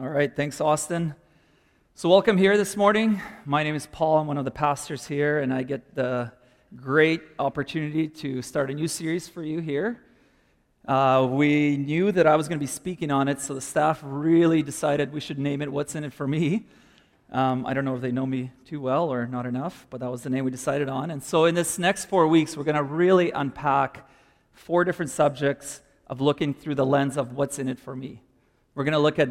All right, thanks, Austin. So, welcome here this morning. My name is Paul. I'm one of the pastors here, and I get the great opportunity to start a new series for you here. Uh, we knew that I was going to be speaking on it, so the staff really decided we should name it What's in It for Me. Um, I don't know if they know me too well or not enough, but that was the name we decided on. And so, in this next four weeks, we're going to really unpack four different subjects of looking through the lens of what's in it for me. We're going to look at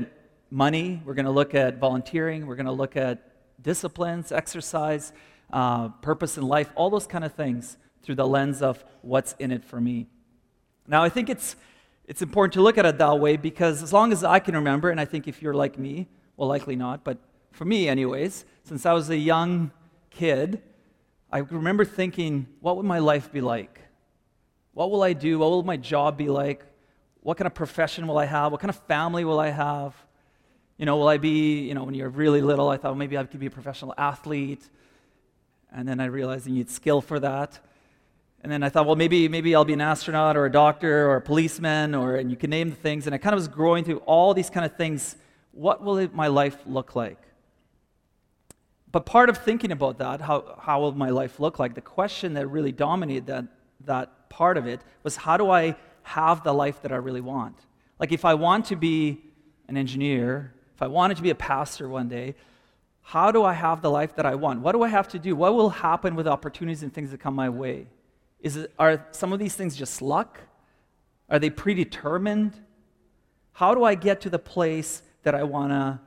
money, we're going to look at volunteering, we're going to look at disciplines, exercise, uh, purpose in life, all those kind of things through the lens of what's in it for me. Now, I think it's, it's important to look at it that way because as long as I can remember, and I think if you're like me, well, likely not, but for me, anyways, since I was a young kid, I remember thinking, what would my life be like? What will I do? What will my job be like? What kind of profession will I have? What kind of family will I have? You know, will I be, you know, when you're really little, I thought maybe I could be a professional athlete. And then I realized you need skill for that. And then I thought, well, maybe, maybe I'll be an astronaut or a doctor or a policeman, or, and you can name the things. And I kind of was growing through all these kind of things. What will it, my life look like? But part of thinking about that, how, how will my life look like, the question that really dominated that, that part of it was how do I have the life that I really want? Like, if I want to be an engineer, if I wanted to be a pastor one day, how do I have the life that I want? What do I have to do? What will happen with opportunities and things that come my way? Is it, are some of these things just luck? Are they predetermined? How do I get to the place that I want to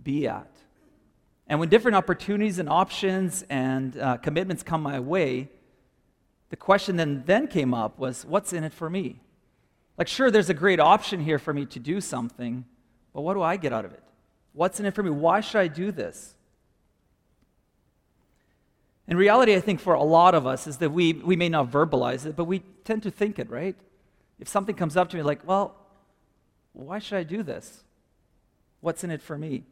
be at? And when different opportunities and options and uh, commitments come my way, the question then, then came up was what's in it for me? Like, sure, there's a great option here for me to do something, but what do I get out of it? What's in it for me? Why should I do this? In reality, I think for a lot of us is that we, we may not verbalize it, but we tend to think it, right? If something comes up to me like, well, why should I do this? What's in it for me?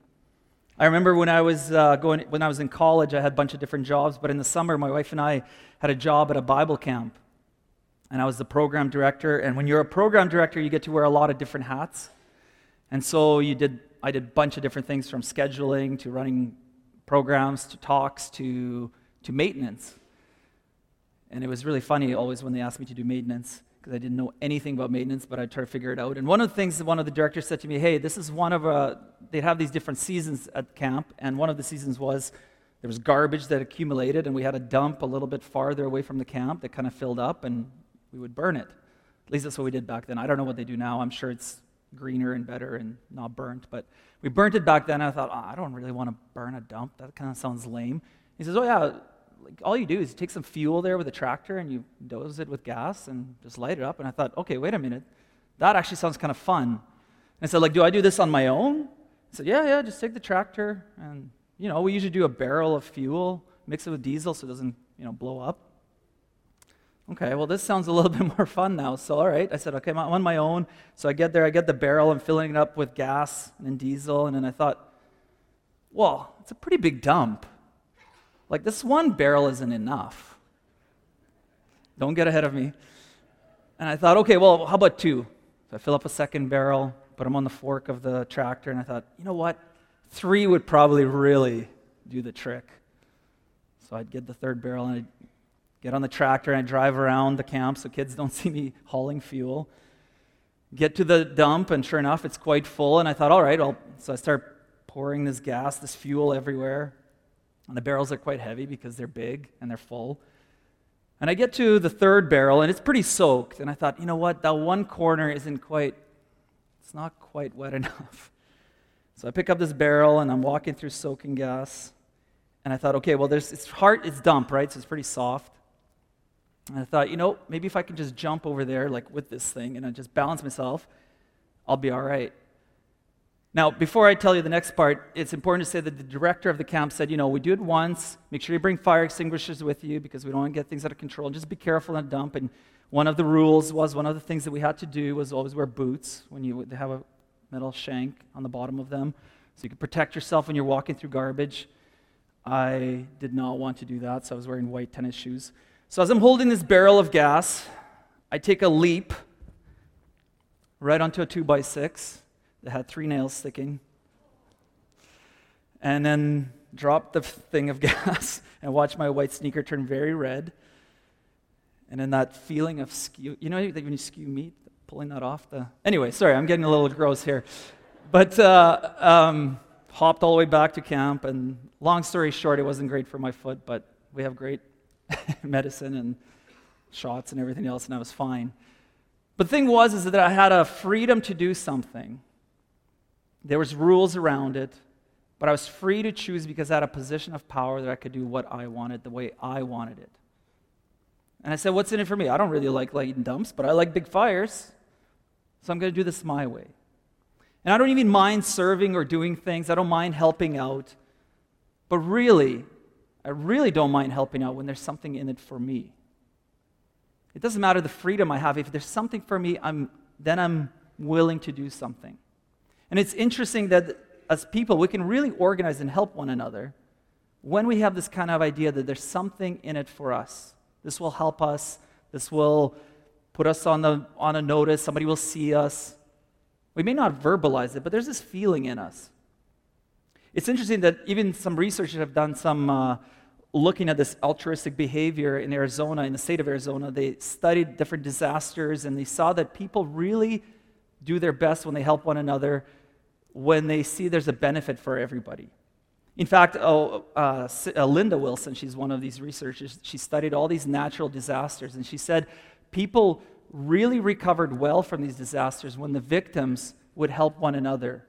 I remember when I was uh, going, when I was in college, I had a bunch of different jobs, but in the summer, my wife and I had a job at a Bible camp. And I was the program director. And when you're a program director, you get to wear a lot of different hats. And so you did I did a bunch of different things from scheduling to running programs to talks to, to maintenance. And it was really funny always when they asked me to do maintenance because I didn't know anything about maintenance, but I'd try to figure it out. And one of the things one of the directors said to me, hey, this is one of, uh, they'd have these different seasons at camp, and one of the seasons was there was garbage that accumulated, and we had a dump a little bit farther away from the camp that kind of filled up, and we would burn it. At least that's what we did back then. I don't know what they do now. I'm sure it's greener and better and not burnt. But we burnt it back then. I thought, oh, I don't really want to burn a dump. That kind of sounds lame. He says, Oh, yeah, like, all you do is you take some fuel there with a tractor and you dose it with gas and just light it up. And I thought, okay, wait a minute. That actually sounds kind of fun. And I said, like, do I do this on my own? He said, yeah, yeah, just take the tractor and, you know, we usually do a barrel of fuel, mix it with diesel so it doesn't, you know, blow up. Okay, well, this sounds a little bit more fun now. So, all right, I said, okay, I'm on my own. So I get there, I get the barrel, I'm filling it up with gas and diesel. And then I thought, well, it's a pretty big dump. Like, this one barrel isn't enough. Don't get ahead of me. And I thought, okay, well, how about two? So I fill up a second barrel, put them on the fork of the tractor, and I thought, you know what? Three would probably really do the trick. So I'd get the third barrel and I'd get on the tractor and I drive around the camp so kids don't see me hauling fuel. Get to the dump, and sure enough, it's quite full. And I thought, all right, so I start pouring this gas, this fuel everywhere. And the barrels are quite heavy because they're big and they're full. And I get to the third barrel, and it's pretty soaked. And I thought, you know what? That one corner isn't quite, it's not quite wet enough. So I pick up this barrel, and I'm walking through soaking gas. And I thought, okay, well, there's, it's hard, it's dump, right? So it's pretty soft. And I thought, you know, maybe if I can just jump over there, like with this thing, and I just balance myself, I'll be all right. Now, before I tell you the next part, it's important to say that the director of the camp said, you know, we do it once. Make sure you bring fire extinguishers with you because we don't want to get things out of control. Just be careful in a dump. And one of the rules was one of the things that we had to do was always wear boots when you they have a metal shank on the bottom of them, so you can protect yourself when you're walking through garbage. I did not want to do that, so I was wearing white tennis shoes. So, as I'm holding this barrel of gas, I take a leap right onto a 2 by 6 that had three nails sticking. and then drop the thing of gas and watch my white sneaker turn very red. And then that feeling of skew, you know, when you skew meat, pulling that off the. Anyway, sorry, I'm getting a little gross here. But uh, um, hopped all the way back to camp, and long story short, it wasn't great for my foot, but we have great medicine and shots and everything else, and I was fine. But the thing was is that I had a freedom to do something. There was rules around it, but I was free to choose because I had a position of power that I could do what I wanted the way I wanted it. And I said, What's in it for me? I don't really like lighting dumps, but I like big fires. So I'm going to do this my way. And I don't even mind serving or doing things, I don't mind helping out. But really, I really don't mind helping out when there's something in it for me. It doesn't matter the freedom I have. If there's something for me, I'm, then I'm willing to do something. And it's interesting that as people, we can really organize and help one another when we have this kind of idea that there's something in it for us. This will help us. This will put us on, the, on a notice. Somebody will see us. We may not verbalize it, but there's this feeling in us. It's interesting that even some researchers have done some uh, looking at this altruistic behavior in Arizona, in the state of Arizona. They studied different disasters and they saw that people really do their best when they help one another when they see there's a benefit for everybody. In fact, oh, uh, uh, Linda Wilson, she's one of these researchers, she studied all these natural disasters, and she said people really recovered well from these disasters when the victims would help one another.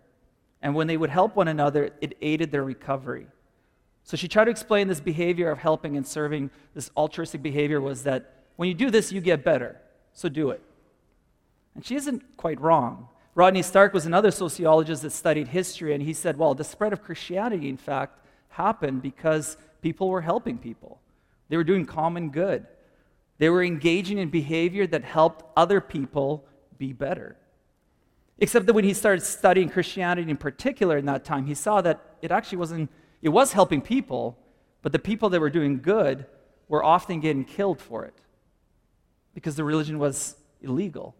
And when they would help one another, it aided their recovery. So she tried to explain this behavior of helping and serving, this altruistic behavior was that when you do this, you get better. So do it. And she isn't quite wrong. Rodney Stark was another sociologist that studied history, and he said, well, the spread of Christianity, in fact, happened because people were helping people. They were doing common good. They were engaging in behavior that helped other people be better. Except that when he started studying Christianity in particular in that time, he saw that it actually wasn't, it was helping people, but the people that were doing good were often getting killed for it because the religion was illegal.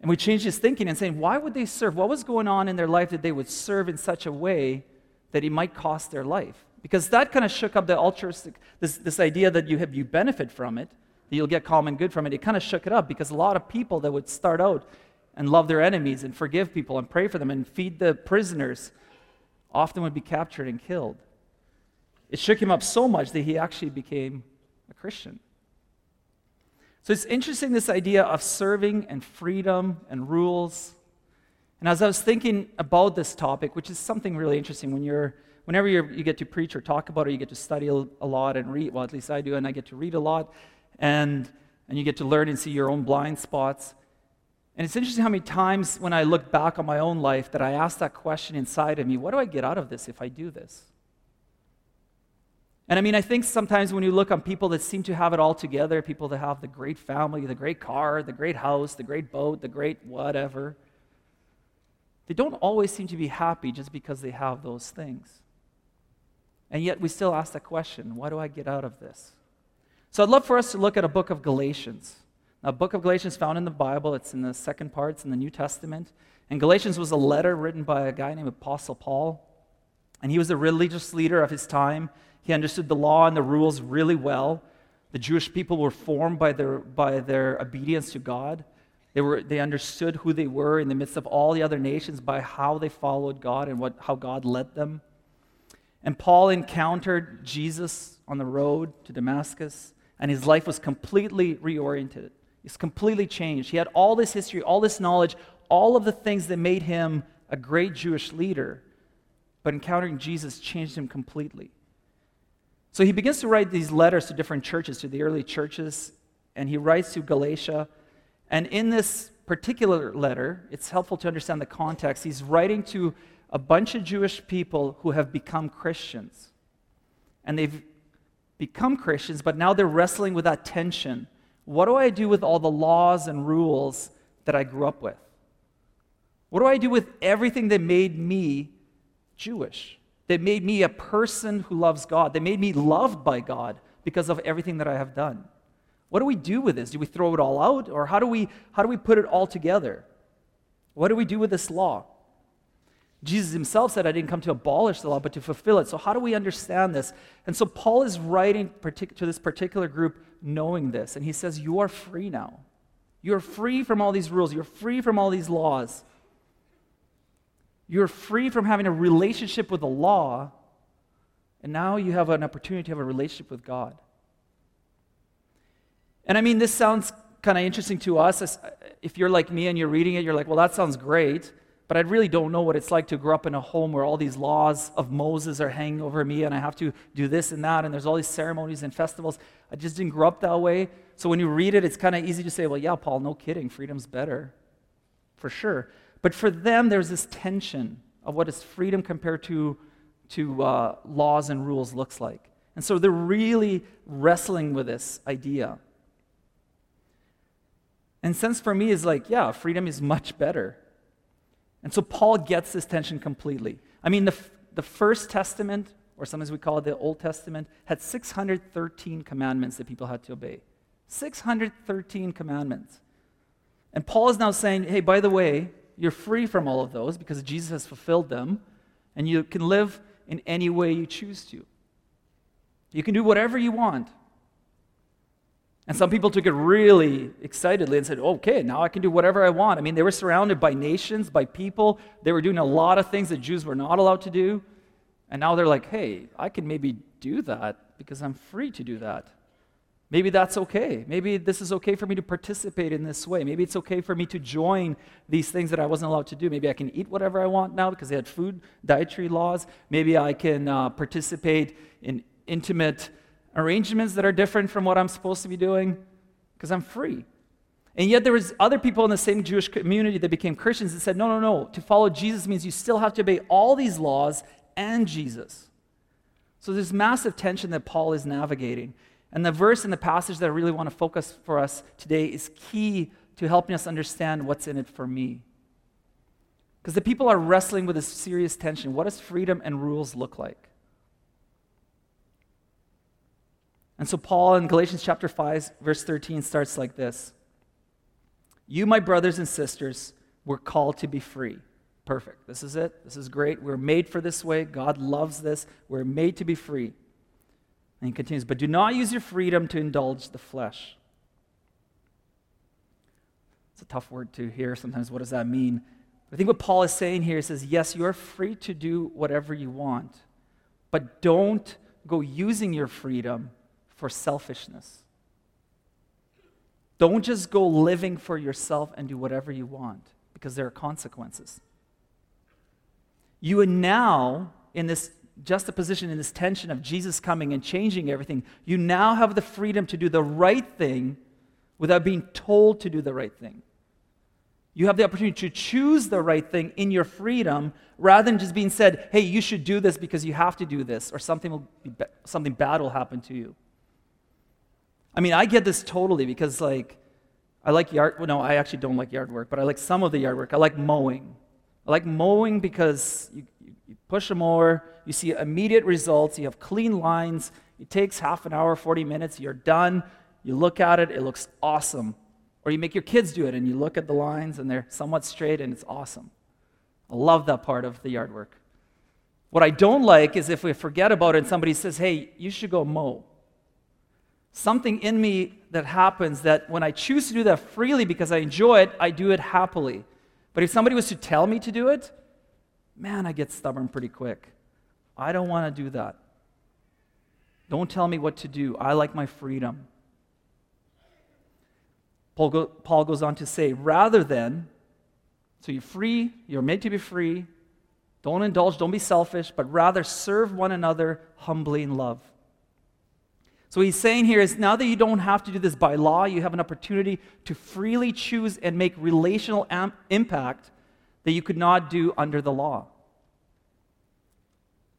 And we changed his thinking and saying, why would they serve? What was going on in their life that they would serve in such a way that it might cost their life? Because that kind of shook up the altruistic, this, this idea that you, have, you benefit from it, that you'll get common good from it. It kind of shook it up because a lot of people that would start out and love their enemies and forgive people and pray for them and feed the prisoners often would be captured and killed. It shook him up so much that he actually became a Christian. So it's interesting this idea of serving and freedom and rules. And as I was thinking about this topic, which is something really interesting when you're, whenever you're, you get to preach or talk about it, you get to study a, a lot and read. Well, at least I do, and I get to read a lot, and, and you get to learn and see your own blind spots. And it's interesting how many times when I look back on my own life that I ask that question inside of me what do I get out of this if I do this? And I mean, I think sometimes when you look on people that seem to have it all together, people that have the great family, the great car, the great house, the great boat, the great whatever, they don't always seem to be happy just because they have those things. And yet we still ask that question what do I get out of this? So I'd love for us to look at a book of Galatians. Now, book of Galatians found in the Bible, it's in the second part, it's in the New Testament. And Galatians was a letter written by a guy named Apostle Paul. And he was a religious leader of his time. He understood the law and the rules really well. The Jewish people were formed by their, by their obedience to God. They, were, they understood who they were in the midst of all the other nations by how they followed God and what, how God led them. And Paul encountered Jesus on the road to Damascus, and his life was completely reoriented. He's completely changed. He had all this history, all this knowledge, all of the things that made him a great Jewish leader, but encountering Jesus changed him completely. So he begins to write these letters to different churches, to the early churches, and he writes to Galatia. And in this particular letter, it's helpful to understand the context. He's writing to a bunch of Jewish people who have become Christians. And they've become Christians, but now they're wrestling with that tension. What do I do with all the laws and rules that I grew up with? What do I do with everything that made me Jewish? that made me a person who loves God, that made me loved by God because of everything that I have done. What do we do with this? Do we throw it all out? Or how do we, how do we put it all together? What do we do with this law? Jesus himself said, I didn't come to abolish the law, but to fulfill it. So, how do we understand this? And so, Paul is writing to this particular group knowing this. And he says, You are free now. You're free from all these rules, you're free from all these laws. You're free from having a relationship with the law, and now you have an opportunity to have a relationship with God. And I mean, this sounds kind of interesting to us. If you're like me and you're reading it, you're like, well, that sounds great, but I really don't know what it's like to grow up in a home where all these laws of Moses are hanging over me and I have to do this and that, and there's all these ceremonies and festivals. I just didn't grow up that way. So when you read it, it's kind of easy to say, well, yeah, Paul, no kidding, freedom's better, for sure. But for them, there's this tension of what is freedom compared to, to uh, laws and rules looks like. And so they're really wrestling with this idea. And sense for me is like, yeah, freedom is much better. And so Paul gets this tension completely. I mean, the, the First Testament, or sometimes we call it the Old Testament, had 613 commandments that people had to obey. 613 commandments. And Paul is now saying, hey, by the way, you're free from all of those because Jesus has fulfilled them, and you can live in any way you choose to. You can do whatever you want. And some people took it really excitedly and said, okay, now I can do whatever I want. I mean, they were surrounded by nations, by people. They were doing a lot of things that Jews were not allowed to do. And now they're like, hey, I can maybe do that because I'm free to do that. Maybe that's okay. Maybe this is okay for me to participate in this way. Maybe it's okay for me to join these things that I wasn't allowed to do. Maybe I can eat whatever I want now because they had food, dietary laws. Maybe I can uh, participate in intimate arrangements that are different from what I'm supposed to be doing because I'm free. And yet there was other people in the same Jewish community that became Christians that said, no, no, no. To follow Jesus means you still have to obey all these laws and Jesus. So there's massive tension that Paul is navigating. And the verse in the passage that I really want to focus for us today is key to helping us understand what's in it for me. Because the people are wrestling with this serious tension. What does freedom and rules look like? And so, Paul in Galatians chapter 5, verse 13 starts like this You, my brothers and sisters, were called to be free. Perfect. This is it. This is great. We're made for this way. God loves this. We're made to be free. And he continues, But do not use your freedom to indulge the flesh. It's a tough word to hear sometimes. What does that mean? I think what Paul is saying here is says, Yes, you are free to do whatever you want, but don't go using your freedom for selfishness. Don't just go living for yourself and do whatever you want because there are consequences. You are now in this juxtaposition, in this tension of Jesus coming and changing everything. You now have the freedom to do the right thing without being told to do the right thing. You have the opportunity to choose the right thing in your freedom rather than just being said, hey, you should do this because you have to do this or something, will be, something bad will happen to you. I mean, I get this totally because, like, I like yard. Well, no, I actually don't like yard work, but I like some of the yard work. I like mowing. I like mowing because you, you push a mower, you see immediate results, you have clean lines. It takes half an hour, 40 minutes, you're done. You look at it, it looks awesome. Or you make your kids do it and you look at the lines and they're somewhat straight and it's awesome. I love that part of the yard work. What I don't like is if we forget about it and somebody says, hey, you should go mow something in me that happens that when I choose to do that freely because I enjoy it, I do it happily. But if somebody was to tell me to do it, man, I get stubborn pretty quick. I don't want to do that. Don't tell me what to do. I like my freedom. Paul, go, Paul goes on to say, rather than, so you're free, you're made to be free, don't indulge, don't be selfish, but rather serve one another humbly in love. So he's saying here is now that you don't have to do this by law, you have an opportunity to freely choose and make relational am- impact that you could not do under the law. Do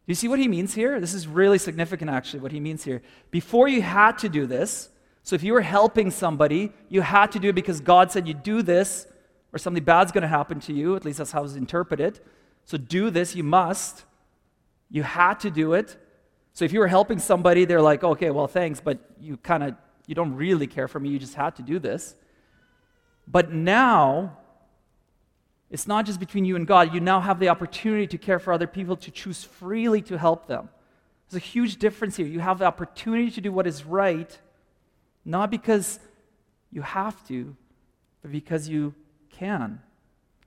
you see what he means here? This is really significant, actually, what he means here. Before you had to do this, so if you were helping somebody, you had to do it because God said you do this, or something bad's going to happen to you. At least that's how it's interpreted. So do this, you must. You had to do it. So if you were helping somebody, they're like, okay, well, thanks, but you kind of you don't really care for me. You just had to do this. But now, It's not just between you and God. You now have the opportunity to care for other people, to choose freely to help them. There's a huge difference here. You have the opportunity to do what is right, not because you have to, but because you can.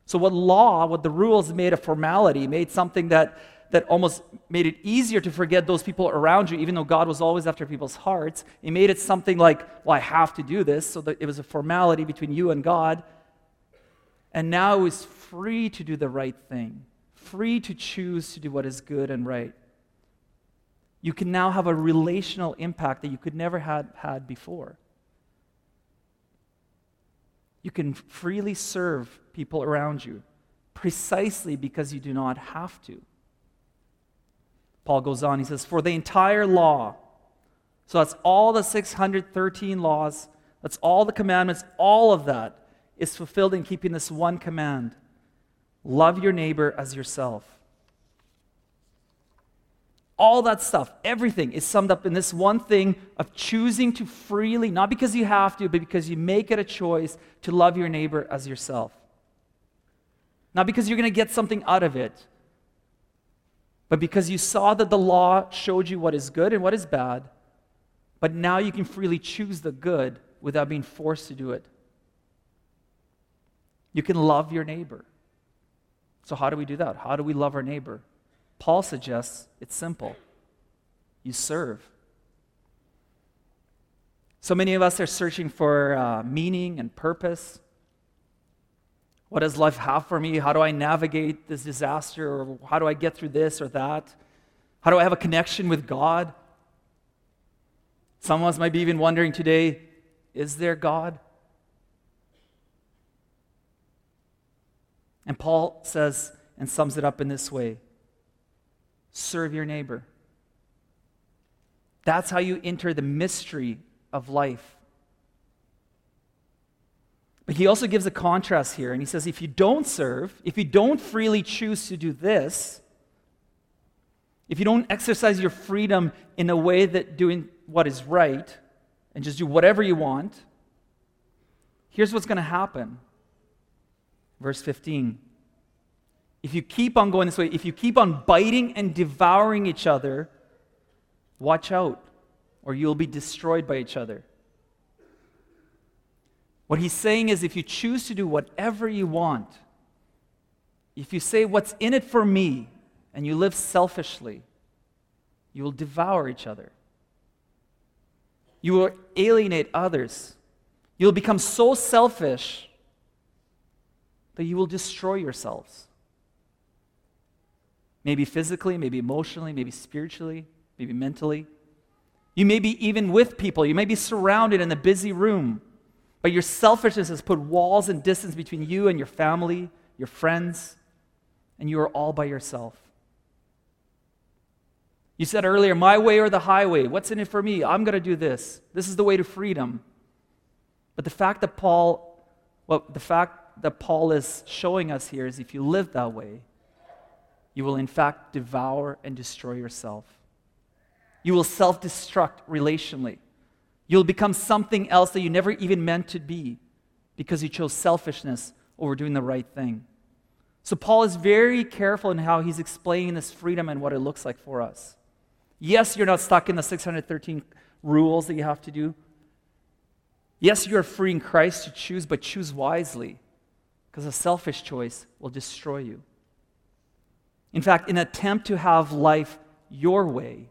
So, what law, what the rules made a formality, made something that, that almost made it easier to forget those people around you, even though God was always after people's hearts. It made it something like, well, I have to do this. So that it was a formality between you and God. And now was free to do the right thing, free to choose to do what is good and right. You can now have a relational impact that you could never have had before. You can freely serve people around you precisely because you do not have to. Paul goes on, he says, For the entire law, so that's all the 613 laws, that's all the commandments, all of that is fulfilled in keeping this one command love your neighbor as yourself. All that stuff, everything is summed up in this one thing of choosing to freely, not because you have to, but because you make it a choice to love your neighbor as yourself. Not because you're going to get something out of it, but because you saw that the law showed you what is good and what is bad, but now you can freely choose the good without being forced to do it. You can love your neighbor. So, how do we do that? How do we love our neighbor? Paul suggests it's simple you serve. So many of us are searching for uh, meaning and purpose. What does life have for me? How do I navigate this disaster? Or how do I get through this or that? How do I have a connection with God? Some of us might be even wondering today is there God? And Paul says and sums it up in this way serve your neighbor. That's how you enter the mystery of life. But he also gives a contrast here, and he says if you don't serve, if you don't freely choose to do this, if you don't exercise your freedom in a way that doing what is right and just do whatever you want, here's what's going to happen. Verse 15 if you keep on going this way, if you keep on biting and devouring each other, watch out, or you'll be destroyed by each other. What he's saying is if you choose to do whatever you want, if you say, What's in it for me, and you live selfishly, you will devour each other. You will alienate others. You'll become so selfish that you will destroy yourselves. Maybe physically, maybe emotionally, maybe spiritually, maybe mentally. You may be even with people. You may be surrounded in a busy room, but your selfishness has put walls and distance between you and your family, your friends, and you are all by yourself. You said earlier, my way or the highway. What's in it for me? I'm going to do this. This is the way to freedom. But the fact that Paul, well, the fact that Paul is showing us here is if you live that way, you will in fact devour and destroy yourself. You will self destruct relationally. You'll become something else that you never even meant to be because you chose selfishness over doing the right thing. So, Paul is very careful in how he's explaining this freedom and what it looks like for us. Yes, you're not stuck in the 613 rules that you have to do. Yes, you're free in Christ to choose, but choose wisely because a selfish choice will destroy you. In fact, in an attempt to have life your way,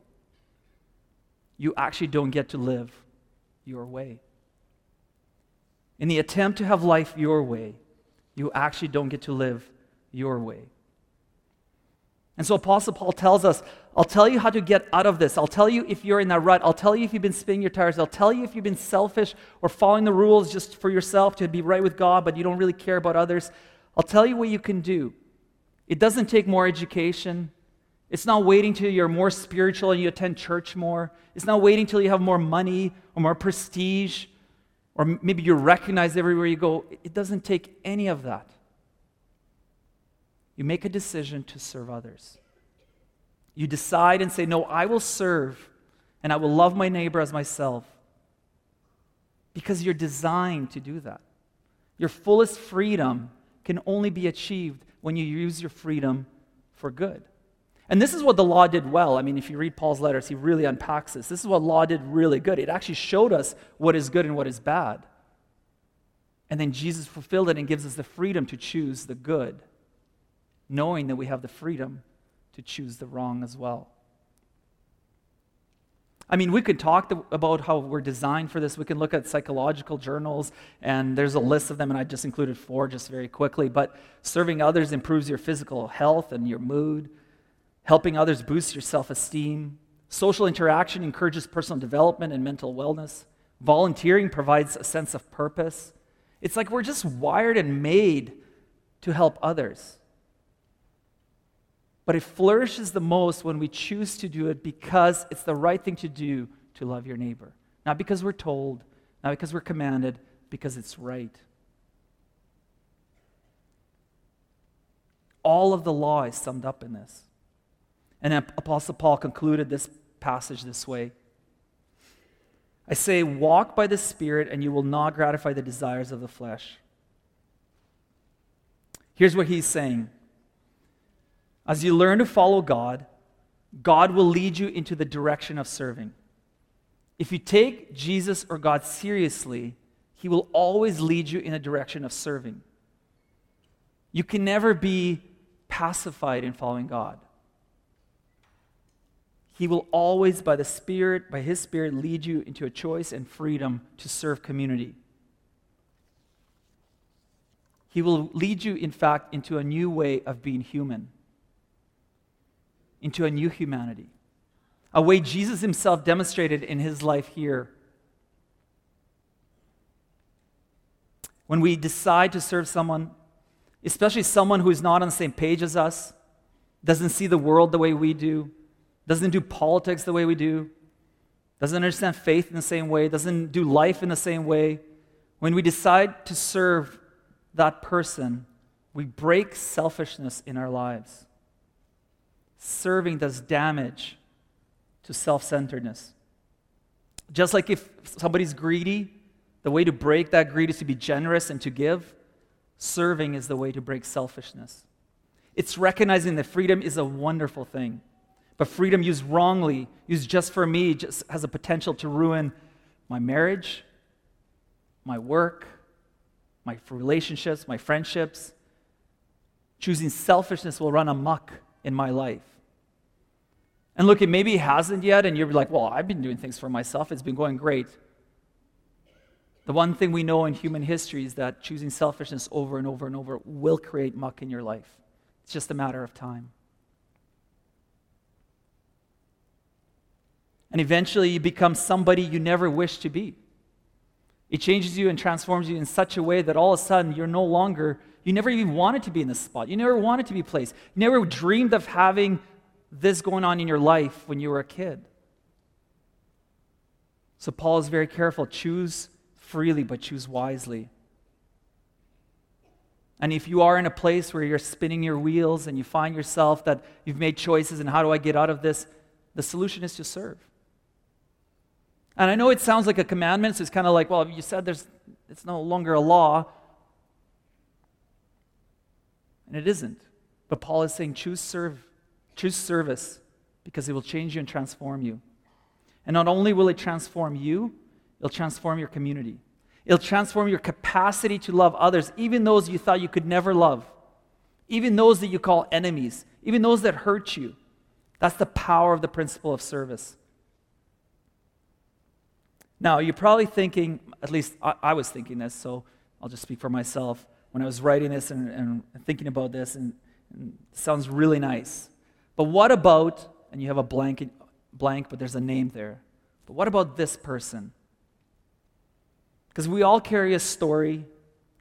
you actually don't get to live your way. In the attempt to have life your way, you actually don't get to live your way. And so Apostle Paul tells us, I'll tell you how to get out of this. I'll tell you if you're in that rut. I'll tell you if you've been spinning your tires. I'll tell you if you've been selfish or following the rules just for yourself to be right with God, but you don't really care about others. I'll tell you what you can do. It doesn't take more education. It's not waiting till you're more spiritual and you attend church more. It's not waiting till you have more money or more prestige or maybe you're recognized everywhere you go. It doesn't take any of that. You make a decision to serve others. You decide and say, No, I will serve and I will love my neighbor as myself because you're designed to do that. Your fullest freedom can only be achieved when you use your freedom for good. And this is what the law did well. I mean, if you read Paul's letters, he really unpacks this. This is what law did really good. It actually showed us what is good and what is bad. And then Jesus fulfilled it and gives us the freedom to choose the good, knowing that we have the freedom to choose the wrong as well. I mean, we could talk about how we're designed for this. We can look at psychological journals, and there's a list of them, and I just included four just very quickly. But serving others improves your physical health and your mood. Helping others boosts your self esteem. Social interaction encourages personal development and mental wellness. Volunteering provides a sense of purpose. It's like we're just wired and made to help others. But it flourishes the most when we choose to do it because it's the right thing to do to love your neighbor. Not because we're told, not because we're commanded, because it's right. All of the law is summed up in this. And Apostle Paul concluded this passage this way I say, walk by the Spirit, and you will not gratify the desires of the flesh. Here's what he's saying As you learn to follow God, God will lead you into the direction of serving. If you take Jesus or God seriously, he will always lead you in a direction of serving. You can never be pacified in following God. He will always, by the Spirit, by His Spirit, lead you into a choice and freedom to serve community. He will lead you, in fact, into a new way of being human, into a new humanity, a way Jesus Himself demonstrated in His life here. When we decide to serve someone, especially someone who is not on the same page as us, doesn't see the world the way we do, doesn't do politics the way we do, doesn't understand faith in the same way, doesn't do life in the same way, when we decide to serve that person, we break selfishness in our lives. Serving does damage to self centeredness. Just like if somebody's greedy, the way to break that greed is to be generous and to give. Serving is the way to break selfishness. It's recognizing that freedom is a wonderful thing. But freedom used wrongly, used just for me, just has a potential to ruin my marriage, my work, my relationships, my friendships. Choosing selfishness will run amok in my life. And look, it maybe hasn't yet, and you're like, well, I've been doing things for myself. It's been going great. The one thing we know in human history is that choosing selfishness over and over and over will create muck in your life. It's just a matter of time. And eventually you become somebody you never wished to be. It changes you and transforms you in such a way that all of a sudden you're no longer, you never even wanted to be in this spot. You never wanted to be placed. You never dreamed of having this going on in your life when you were a kid. So Paul is very careful. Choose freely, but choose wisely. And if you are in a place where you're spinning your wheels and you find yourself that you've made choices and how do I get out of this, the solution is to serve. And I know it sounds like a commandment, so it's kind of like, well, you said there's, it's no longer a law. And it isn't. But Paul is saying, choose serve, choose service, because it will change you and transform you. And not only will it transform you, it'll transform your community. It'll transform your capacity to love others, even those you thought you could never love, even those that you call enemies, even those that hurt you. That's the power of the principle of service. Now, you're probably thinking, at least I, I, was thinking this, so I'll just speak for myself. When I was writing this and, and thinking about this, and, and sounds really nice. But what about, and you have a blank, blank, but there's a name there. But what about this person? Because we all carry a story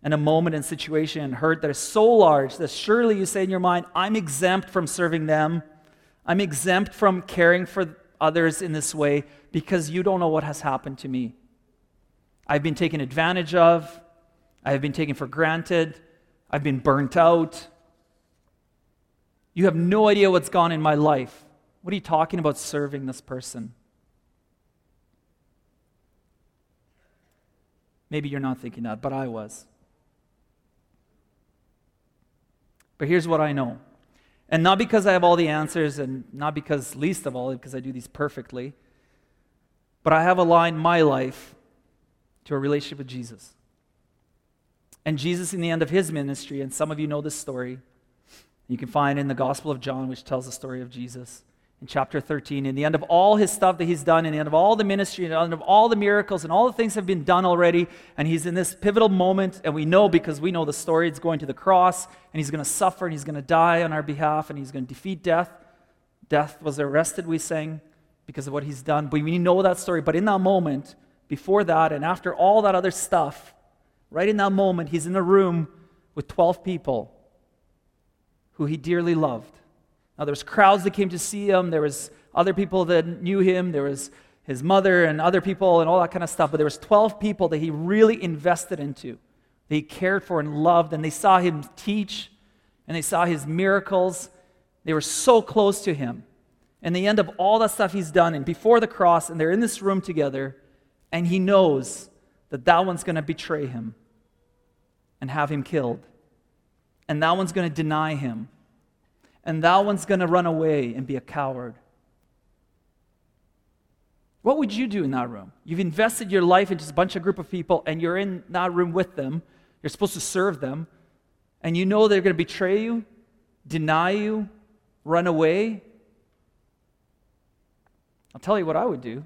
and a moment and situation and hurt that is so large that surely you say in your mind, I'm exempt from serving them. I'm exempt from caring for others in this way because you don't know what has happened to me. I've been taken advantage of, I have been taken for granted, I've been burnt out. You have no idea what's gone in my life. What are you talking about serving this person? Maybe you're not thinking that, but I was. But here's what I know. And not because I have all the answers, and not because, least of all, because I do these perfectly, but I have aligned my life to a relationship with Jesus. And Jesus, in the end of his ministry, and some of you know this story, you can find in the Gospel of John, which tells the story of Jesus in chapter 13. In the end of all his stuff that he's done, in the end of all the ministry, in the end of all the miracles, and all the things have been done already, and he's in this pivotal moment, and we know because we know the story, it's going to the cross, and he's going to suffer, and he's going to die on our behalf, and he's going to defeat death. Death was arrested, we sang, because of what he's done. But we know that story. But in that moment, before that, and after all that other stuff, right in that moment, he's in a room with 12 people who he dearly loved. Now, there was crowds that came to see him. There was other people that knew him. There was his mother and other people and all that kind of stuff. But there was 12 people that he really invested into, that he cared for and loved. And they saw him teach, and they saw his miracles. They were so close to him. And the end of all that stuff he's done, and before the cross, and they're in this room together, and he knows that that one's going to betray him and have him killed. And that one's going to deny him and that one's going to run away and be a coward. What would you do in that room? You've invested your life into a bunch of group of people, and you're in that room with them. You're supposed to serve them, and you know they're going to betray you, deny you, run away. I'll tell you what I would do.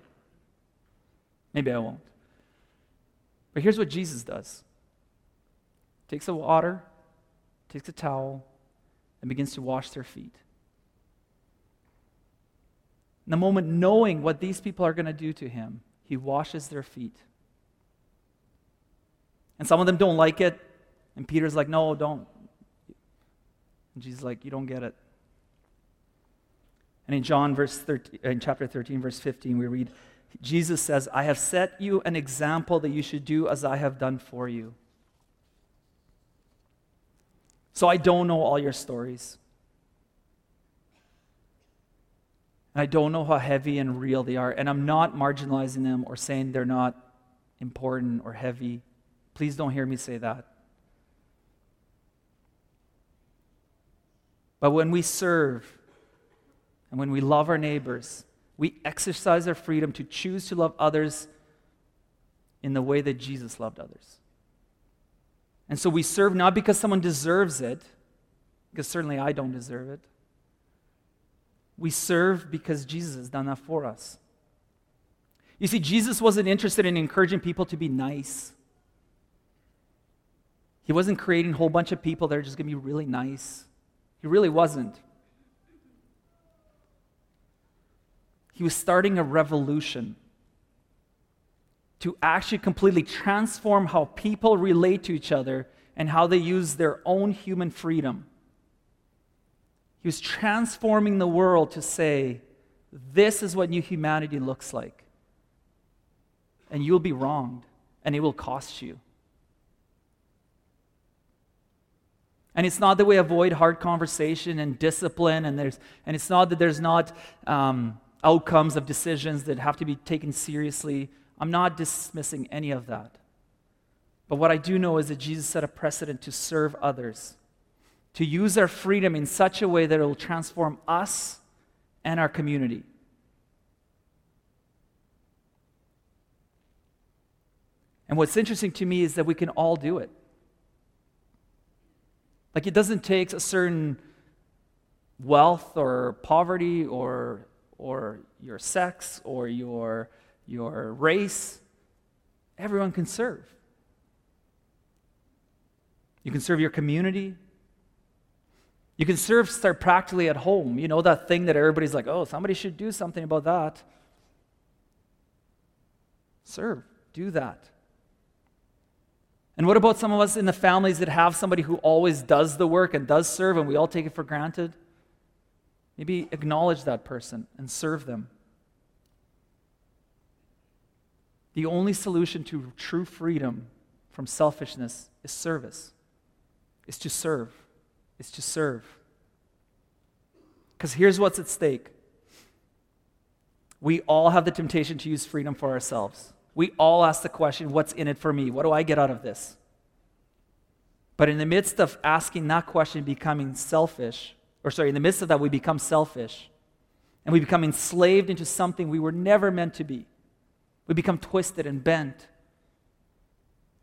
Maybe I won't. But here's what Jesus does takes a water, takes a towel, and begins to wash their feet. In the moment, knowing what these people are going to do to him, he washes their feet. And some of them don't like it. And Peter's like, no, don't. And Jesus like, you don't get it. And in John verse 13, in chapter 13, verse 15, we read, Jesus says, I have set you an example that you should do as I have done for you. So I don't know all your stories. And I don't know how heavy and real they are. And I'm not marginalizing them or saying they're not important or heavy. Please don't hear me say that. But when we serve and when we love our neighbors, we exercise our freedom to choose to love others in the way that Jesus loved others. And so we serve not because someone deserves it, because certainly I don't deserve it. We serve because Jesus has done that for us. You see, Jesus wasn't interested in encouraging people to be nice. He wasn't creating a whole bunch of people that are just going to be really nice. He really wasn't. He was starting a revolution to actually completely transform how people relate to each other and how they use their own human freedom. He was transforming the world to say, this is what new humanity looks like. And you'll be wronged, and it will cost you. And it's not that we avoid hard conversation and discipline, and, there's, and it's not that there's not um, outcomes of decisions that have to be taken seriously. I'm not dismissing any of that. But what I do know is that Jesus set a precedent to serve others, to use our freedom in such a way that it will transform us and our community. And what's interesting to me is that we can all do it. Like, it doesn't take a certain wealth or poverty or, or your sex or your your race, everyone can serve. You can serve your community. You can serve start practically at home. You know that thing that everybody's like, oh, somebody should do something about that. Serve. Do that. And what about some of us in the families that have somebody who always does the work and does serve and we all take it for granted? Maybe acknowledge that person and serve them. The only solution to true freedom from selfishness is service, is to serve, is to serve. Because here's what's at stake we all have the temptation to use freedom for ourselves. We all ask the question, what's in it for me? What do I get out of this? But in the midst of asking that question, becoming selfish, or sorry, in the midst of that, we become selfish and we become enslaved into something we were never meant to be. We become twisted and bent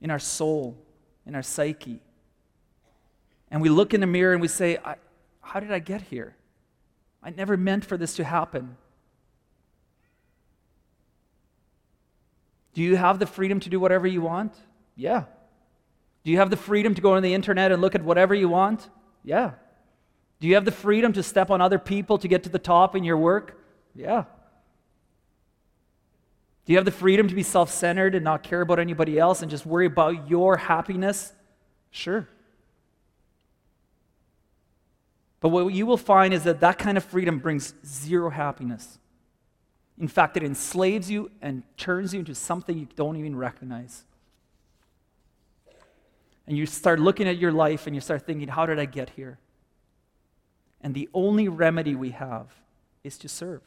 in our soul, in our psyche. And we look in the mirror and we say, How did I get here? I never meant for this to happen. Do you have the freedom to do whatever you want? Yeah. Do you have the freedom to go on the internet and look at whatever you want? Yeah. Do you have the freedom to step on other people to get to the top in your work? Yeah. Do you have the freedom to be self centered and not care about anybody else and just worry about your happiness? Sure. But what you will find is that that kind of freedom brings zero happiness. In fact, it enslaves you and turns you into something you don't even recognize. And you start looking at your life and you start thinking, how did I get here? And the only remedy we have is to serve,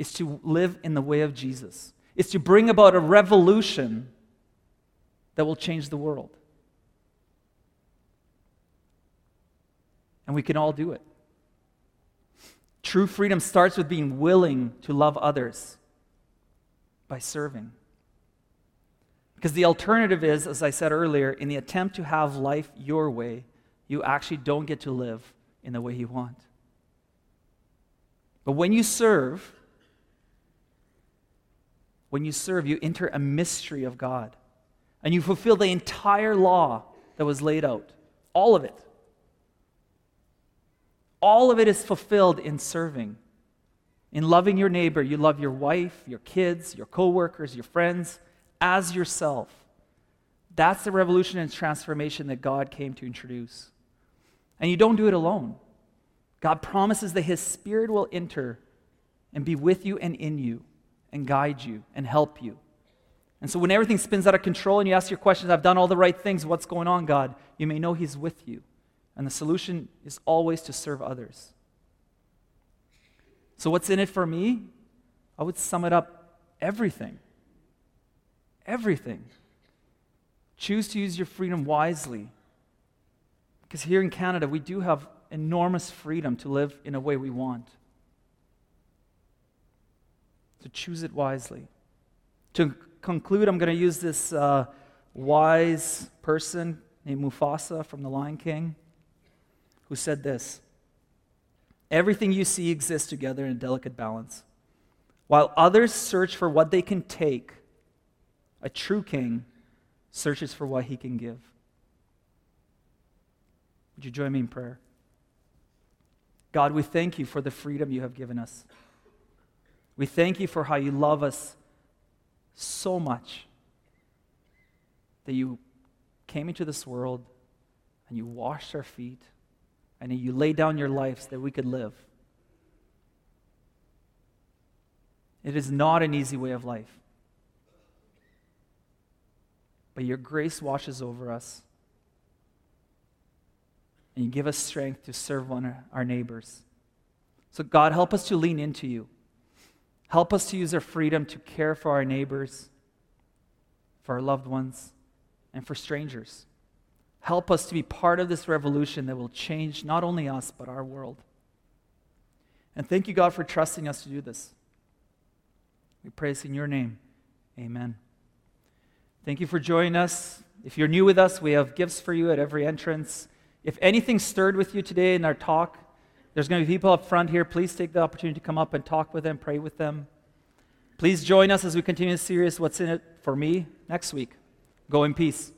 is to live in the way of Jesus, is to bring about a revolution that will change the world. And we can all do it. True freedom starts with being willing to love others by serving. Because the alternative is, as I said earlier, in the attempt to have life your way, you actually don't get to live in the way you want. But when you serve, when you serve, you enter a mystery of God. And you fulfill the entire law that was laid out. All of it. All of it is fulfilled in serving. In loving your neighbor, you love your wife, your kids, your coworkers, your friends as yourself. That's the revolution and transformation that God came to introduce. And you don't do it alone. God promises that His Spirit will enter and be with you and in you and guide you and help you. And so when everything spins out of control and you ask your questions, I've done all the right things, what's going on, God? You may know He's with you. And the solution is always to serve others. So, what's in it for me? I would sum it up everything. Everything. Choose to use your freedom wisely. Because here in Canada, we do have enormous freedom to live in a way we want. So choose it wisely. To conclude, I'm going to use this uh, wise person named Mufasa from The Lion King who said this Everything you see exists together in a delicate balance. While others search for what they can take, a true king searches for what he can give. Would you join me in prayer? God, we thank you for the freedom you have given us. We thank you for how you love us so much that you came into this world and you washed our feet and you laid down your life so that we could live. It is not an easy way of life. But your grace washes over us. And you give us strength to serve one our neighbors. So, God, help us to lean into you. Help us to use our freedom to care for our neighbors, for our loved ones, and for strangers. Help us to be part of this revolution that will change not only us, but our world. And thank you, God, for trusting us to do this. We praise in your name. Amen. Thank you for joining us. If you're new with us, we have gifts for you at every entrance. If anything stirred with you today in our talk, there's going to be people up front here. Please take the opportunity to come up and talk with them, pray with them. Please join us as we continue the series, What's in It for Me, next week. Go in peace.